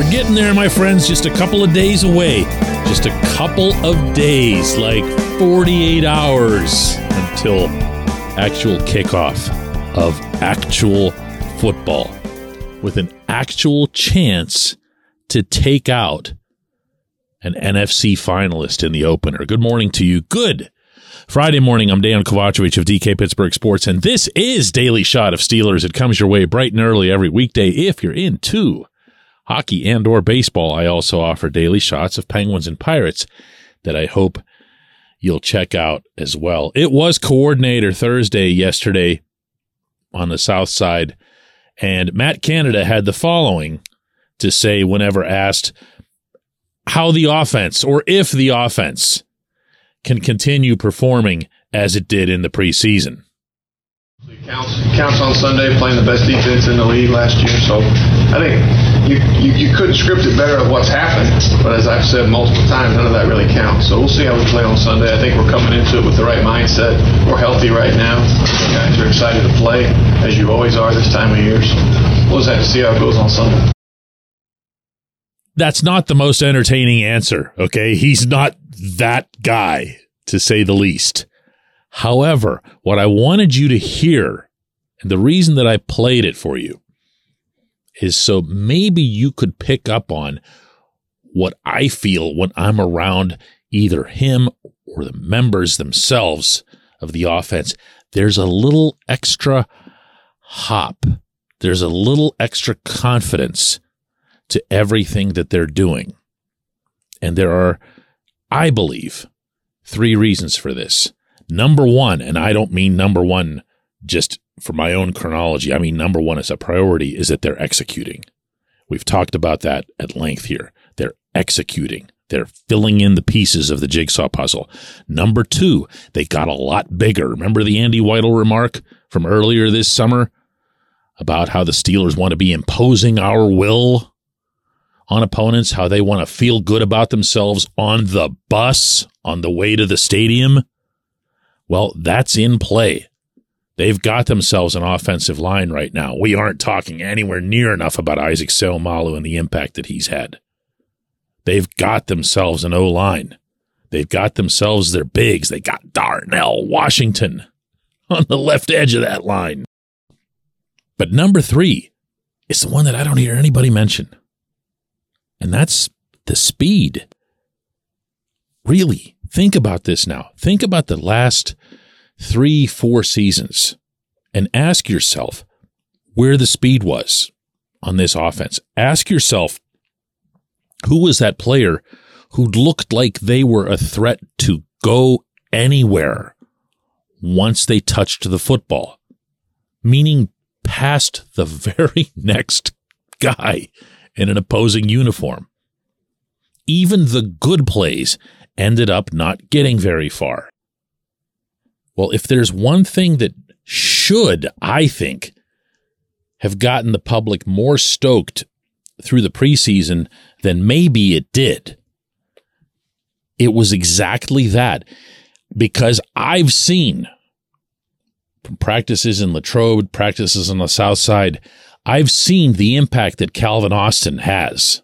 We're getting there, my friends. Just a couple of days away. Just a couple of days, like 48 hours until actual kickoff of actual football with an actual chance to take out an NFC finalist in the opener. Good morning to you. Good Friday morning, I'm Dejan Kovacevic of DK Pittsburgh Sports, and this is Daily Shot of Steelers. It comes your way bright and early every weekday if you're into hockey and or baseball. I also offer daily shots of Penguins and Pirates that I hope you'll check out as well. It was coordinator Thursday yesterday on the South Side, and Matt Canada had the following to say whenever asked how the offense or if the offense can continue performing as it did in the preseason. Counts, counts on Sunday playing the best defense in the league last year. So I think you, you, you couldn't script it better of what's happened. But as I've said multiple times, none of that really counts. So we'll see how we play on Sunday. I think we're coming into it with the right mindset. We're healthy right now. The guys are excited to play, as you always are this time of year. So we'll just have to see how it goes on Sunday. That's not the most entertaining answer, okay? He's not that guy, to say the least. However, what I wanted you to hear, and the reason that I played it for you, is so maybe you could pick up on what I feel when I'm around either him or the members themselves of the offense. There's a little extra hop. There's a little extra confidence to everything that they're doing. And there are I believe three reasons for this. Number one, and I don't mean number one just for my own chronology, I mean number one as a priority, is that they're executing. We've talked about that at length here. They're executing. They're filling in the pieces of the jigsaw puzzle. Number two, they got a lot bigger. Remember the Andy Weidl remark from earlier this summer about how the Steelers want to be imposing our will on opponents, how they want to feel good about themselves on the bus on the way to the stadium. Well, that's in play. They've got themselves an offensive line right now. We aren't talking anywhere near enough about Isaac Seumalo and the impact that he's had. They've got themselves an O line. They've got themselves their bigs. They got Darnell Washington on the left edge of that line. But number three is the one that I don't hear anybody mention and that's the speed. Really, think about this now. Think about the last three, four seasons and ask yourself where the speed was on this offense. Ask yourself who was that player who looked like they were a threat to go anywhere once they touched the football, meaning past the very next guy in an opposing uniform. Even the good plays ended up not getting very far. Well, if there's one thing that should, I think, have gotten the public more stoked through the preseason than maybe it did, it was exactly that. Because I've seen from practices in Latrobe, practices on the South Side, I've seen the impact that Calvin Austin has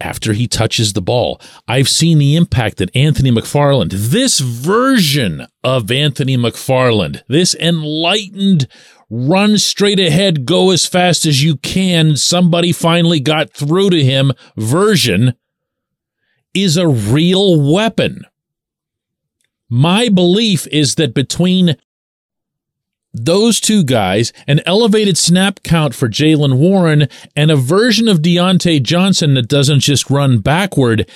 after he touches the ball. I've seen the impact that Anthony McFarland, this version of Anthony McFarland, this enlightened, run straight ahead, go as fast as you can, somebody finally got through to him version, is a real weapon. My belief is that between those two guys, an elevated snap count for Jaylen Warren, and a version of Diontae Johnson that doesn't just run backward.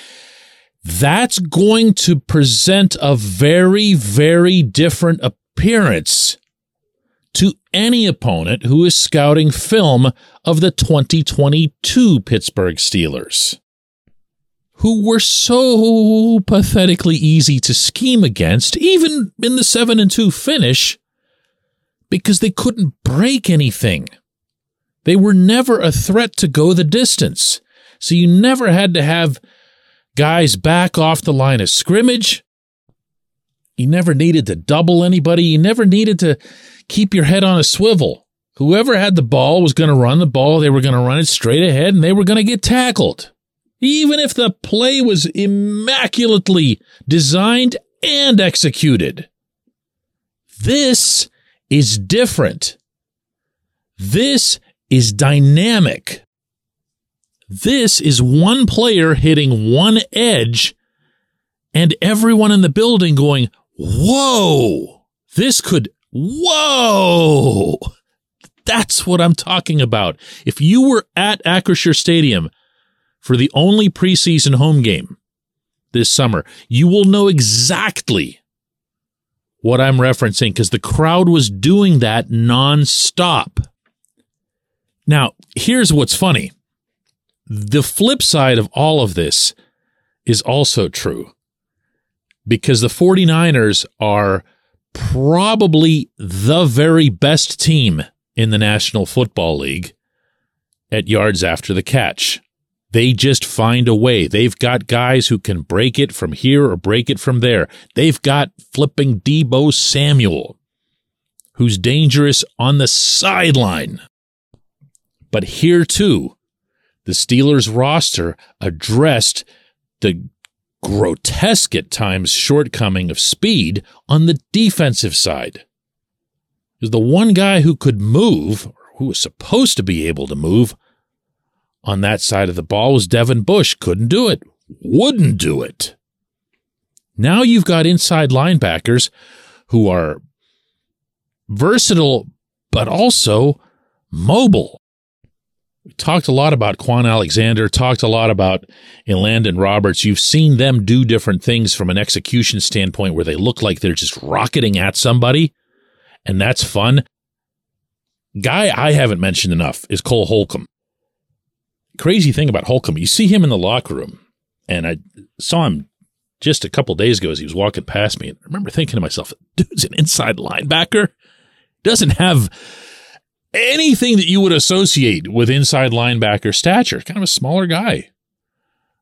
that's going to present a very, very different appearance to any opponent who is scouting film of the 2022 Pittsburgh Steelers, who were so pathetically easy to scheme against, even in the 7 and 2 finish, because they couldn't break anything. They were never a threat to go the distance. So you never had to have guys back off the line of scrimmage. You never needed to double anybody. You never needed to keep your head on a swivel. Whoever had the ball was going to run the ball. They were going to run it straight ahead and they were going to get tackled. Even if the play was immaculately designed and executed. This is different. This is dynamic. This is one player hitting one edge and everyone in the building going, whoa, this could Whoa! That's what I'm talking about. If you were at Acrisure Stadium for the only preseason home game this summer, you will know exactly what I'm referencing because the crowd was doing that nonstop. Now, here's what's funny. The flip side of all of this is also true because the 49ers are probably the very best team in the National Football League at yards after the catch. They just find a way. They've got guys who can break it from here or break it from there. They've got flipping Deebo Samuel, who's dangerous on the sideline. But here too, the Steelers roster addressed the grotesque at times shortcoming of speed on the defensive side. The one guy who could move, who was supposed to be able to move, on that side of the ball was Devin Bush. Couldn't do it. Wouldn't do it. Now you've got inside linebackers who are versatile, but also mobile. We talked a lot about Kwon Alexander, talked a lot about Elandon Roberts. You've seen them do different things from an execution standpoint where they look like they're just rocketing at somebody, and that's fun. Guy I haven't mentioned enough is Cole Holcomb. Crazy thing about Holcomb, you see him in the locker room, and I saw him just a couple days ago as he was walking past me. And I remember thinking to myself, dude's an inside linebacker. Doesn't have anything that you would associate with inside linebacker stature. Kind of a smaller guy.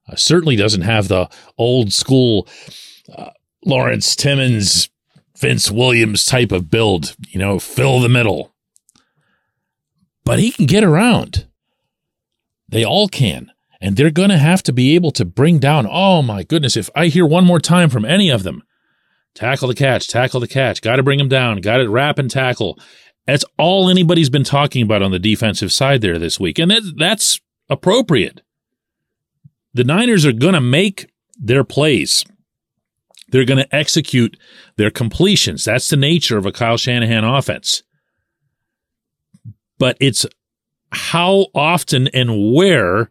Uh, certainly doesn't have the old school uh, Lawrence Timmons, Vince Williams type of build, you know, fill the middle. But he can get around. They all can. And they're going to have to be able to bring down, oh my goodness, if I hear one more time from any of them, tackle the catch, tackle the catch, got to bring him down, got to wrap and tackle. That's all anybody's been talking about on the defensive side there this week. And that, that's appropriate. The Niners are going to make their plays. They're going to execute their completions. That's the nature of a Kyle Shanahan offense. But it's how often and where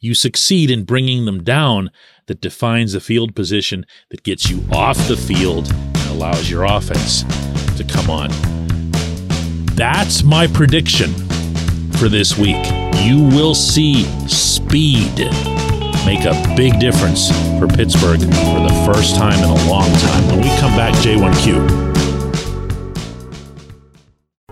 you succeed in bringing them down that defines the field position that gets you off the field and allows your offense to come on. That's my prediction for this week. You will see speed make a big difference for Pittsburgh for the first time in a long time. When we come back, J1Q.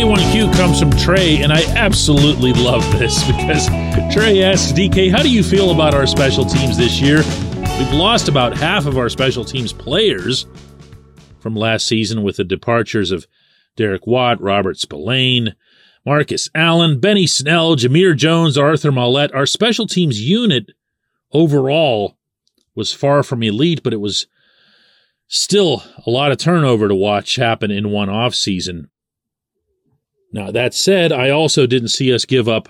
J1Q comes from Trey, and I absolutely love this because Trey asks DK, How do you feel about our special teams this year? We've lost about half of our special teams players from last season with the departures of Derek Watt, Robert Spillane, Marcus Allen, Benny Snell, Jamir Jones, Arthur Maulet. Our special teams unit overall was far from elite, but it was still a lot of turnover to watch happen in one off season. Now, that said, I also didn't see us give up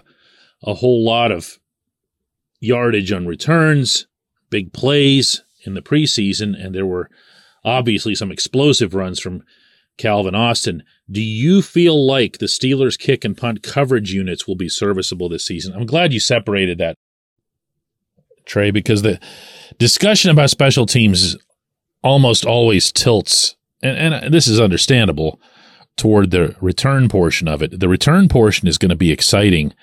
a whole lot of yardage on returns, big plays in the preseason, and there were obviously some explosive runs from Calvin Austin. Do you feel like the Steelers kick and punt coverage units will be serviceable this season? I'm glad you separated that, Trey, because the discussion about special teams almost always tilts, and, and this is understandable, toward the return portion of it. The return portion is going to be exciting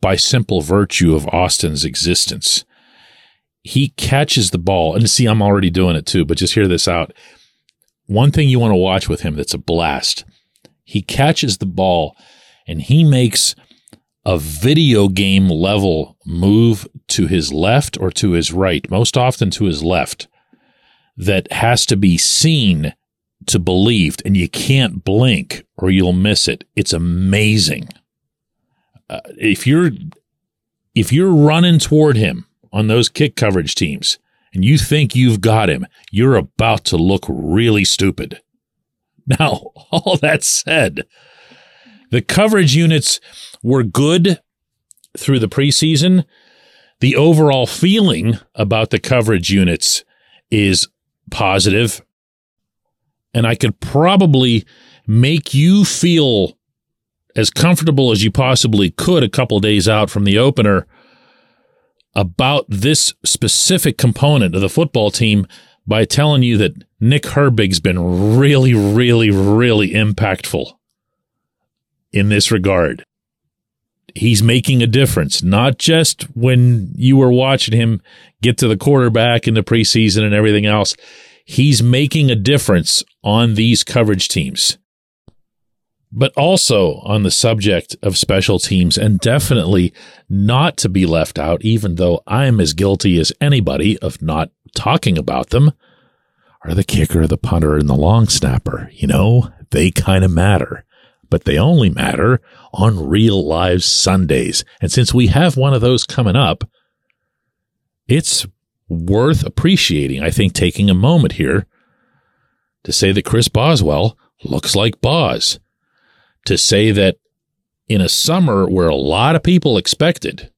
by simple virtue of Austin's existence. He catches the ball, and see, I'm already doing it too, but just hear this out. One thing you want to watch with him that's a blast. He catches the ball and he makes a video game level move to his left or to his right, most often to his left, that has to be seen to believed, and you can't blink or you'll miss it. It's amazing. Uh, if you're if you're running toward him on those kick coverage teams and you think you've got him, you're about to look really stupid. Now, all that said, the coverage units were good through the preseason. The overall feeling about the coverage units is positive and I could probably make you feel as comfortable as you possibly could a couple days out from the opener about this specific component of the football team by telling you that Nick Herbig's been really, really, really impactful in this regard. He's making a difference, not just when you were watching him get to the quarterback in the preseason and everything else he's making a difference on these coverage teams. But also on the subject of special teams, and definitely not to be left out, even though I'm as guilty as anybody of not talking about them, are the kicker, the punter, and the long snapper. You know, they kind of matter, but they only matter on real live Sundays. And since we have one of those coming up, it's worth appreciating. I think taking a moment here to say that Chris Boswell looks like Boz, to say that in a summer where a lot of people expected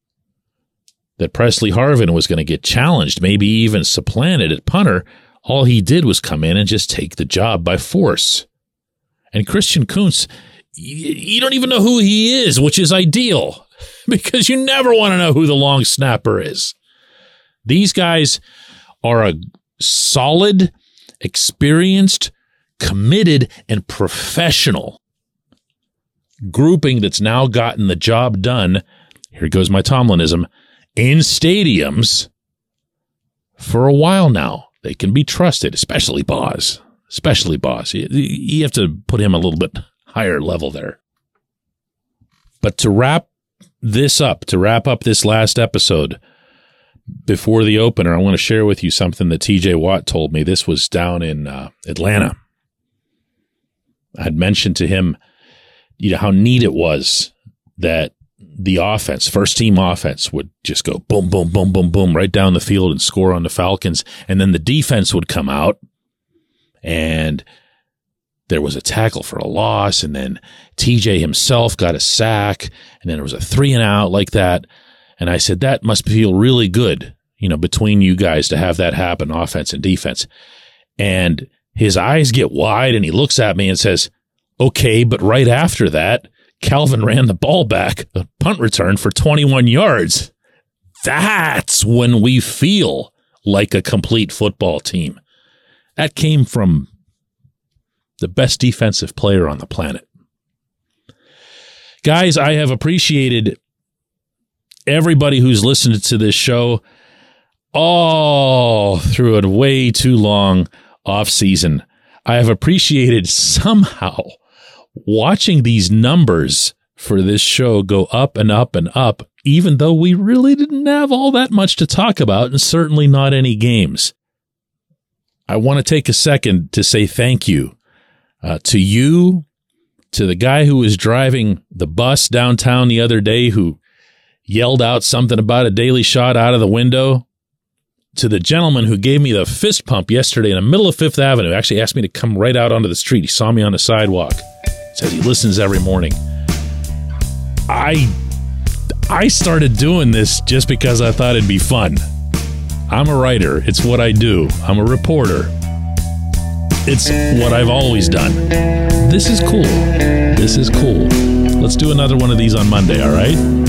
that Pressley Harvin was going to get challenged, maybe even supplanted at punter, all he did was come in and just take the job by force. And Christian Kuntz, you don't even know who he is, which is ideal because you never want to know who the long snapper is. These guys are a solid, experienced, committed, and professional grouping that's now gotten the job done. Here goes my Tomlinism in stadiums for a while now. They can be trusted, especially Boz. Especially Boz. You, you have to put him a little bit higher level there. But to wrap this up, to wrap up this last episode, before the opener, I want to share with you something that TJ Watt told me. This was down in uh, Atlanta. I had mentioned to him, you know, how neat it was that the offense, first team offense, would just go boom, boom, boom, boom, boom, right down the field and score on the Falcons. And then the defense would come out and there was a tackle for a loss. And then TJ himself got a sack. And then there was a three and out like that. And I said, that must feel really good, you know, between you guys to have that happen, offense and defense. And his eyes get wide and he looks at me and says, okay, but right after that, Calvin ran the ball back, a punt return for 21 yards. That's when we feel like a complete football team. That came from the best defensive player on the planet. Guys, I have appreciated everybody who's listened to this show all through a way too long off season. I have appreciated somehow watching these numbers for this show go up and up and up, even though we really didn't have all that much to talk about and certainly not any games. I want to take a second to say thank you uh, to you, to the guy who was driving the bus downtown the other day who yelled out something about a daily shot out of the window, to the gentleman who gave me the fist pump yesterday in the middle of Fifth Avenue, actually asked me to come right out onto the street. He saw me on the sidewalk. Says he listens every morning. I I started doing this just because I thought it'd be fun. I'm a writer. It's what I do. I'm a reporter. It's what I've always done. This is cool. This is cool. Let's do another one of these on Monday, all right?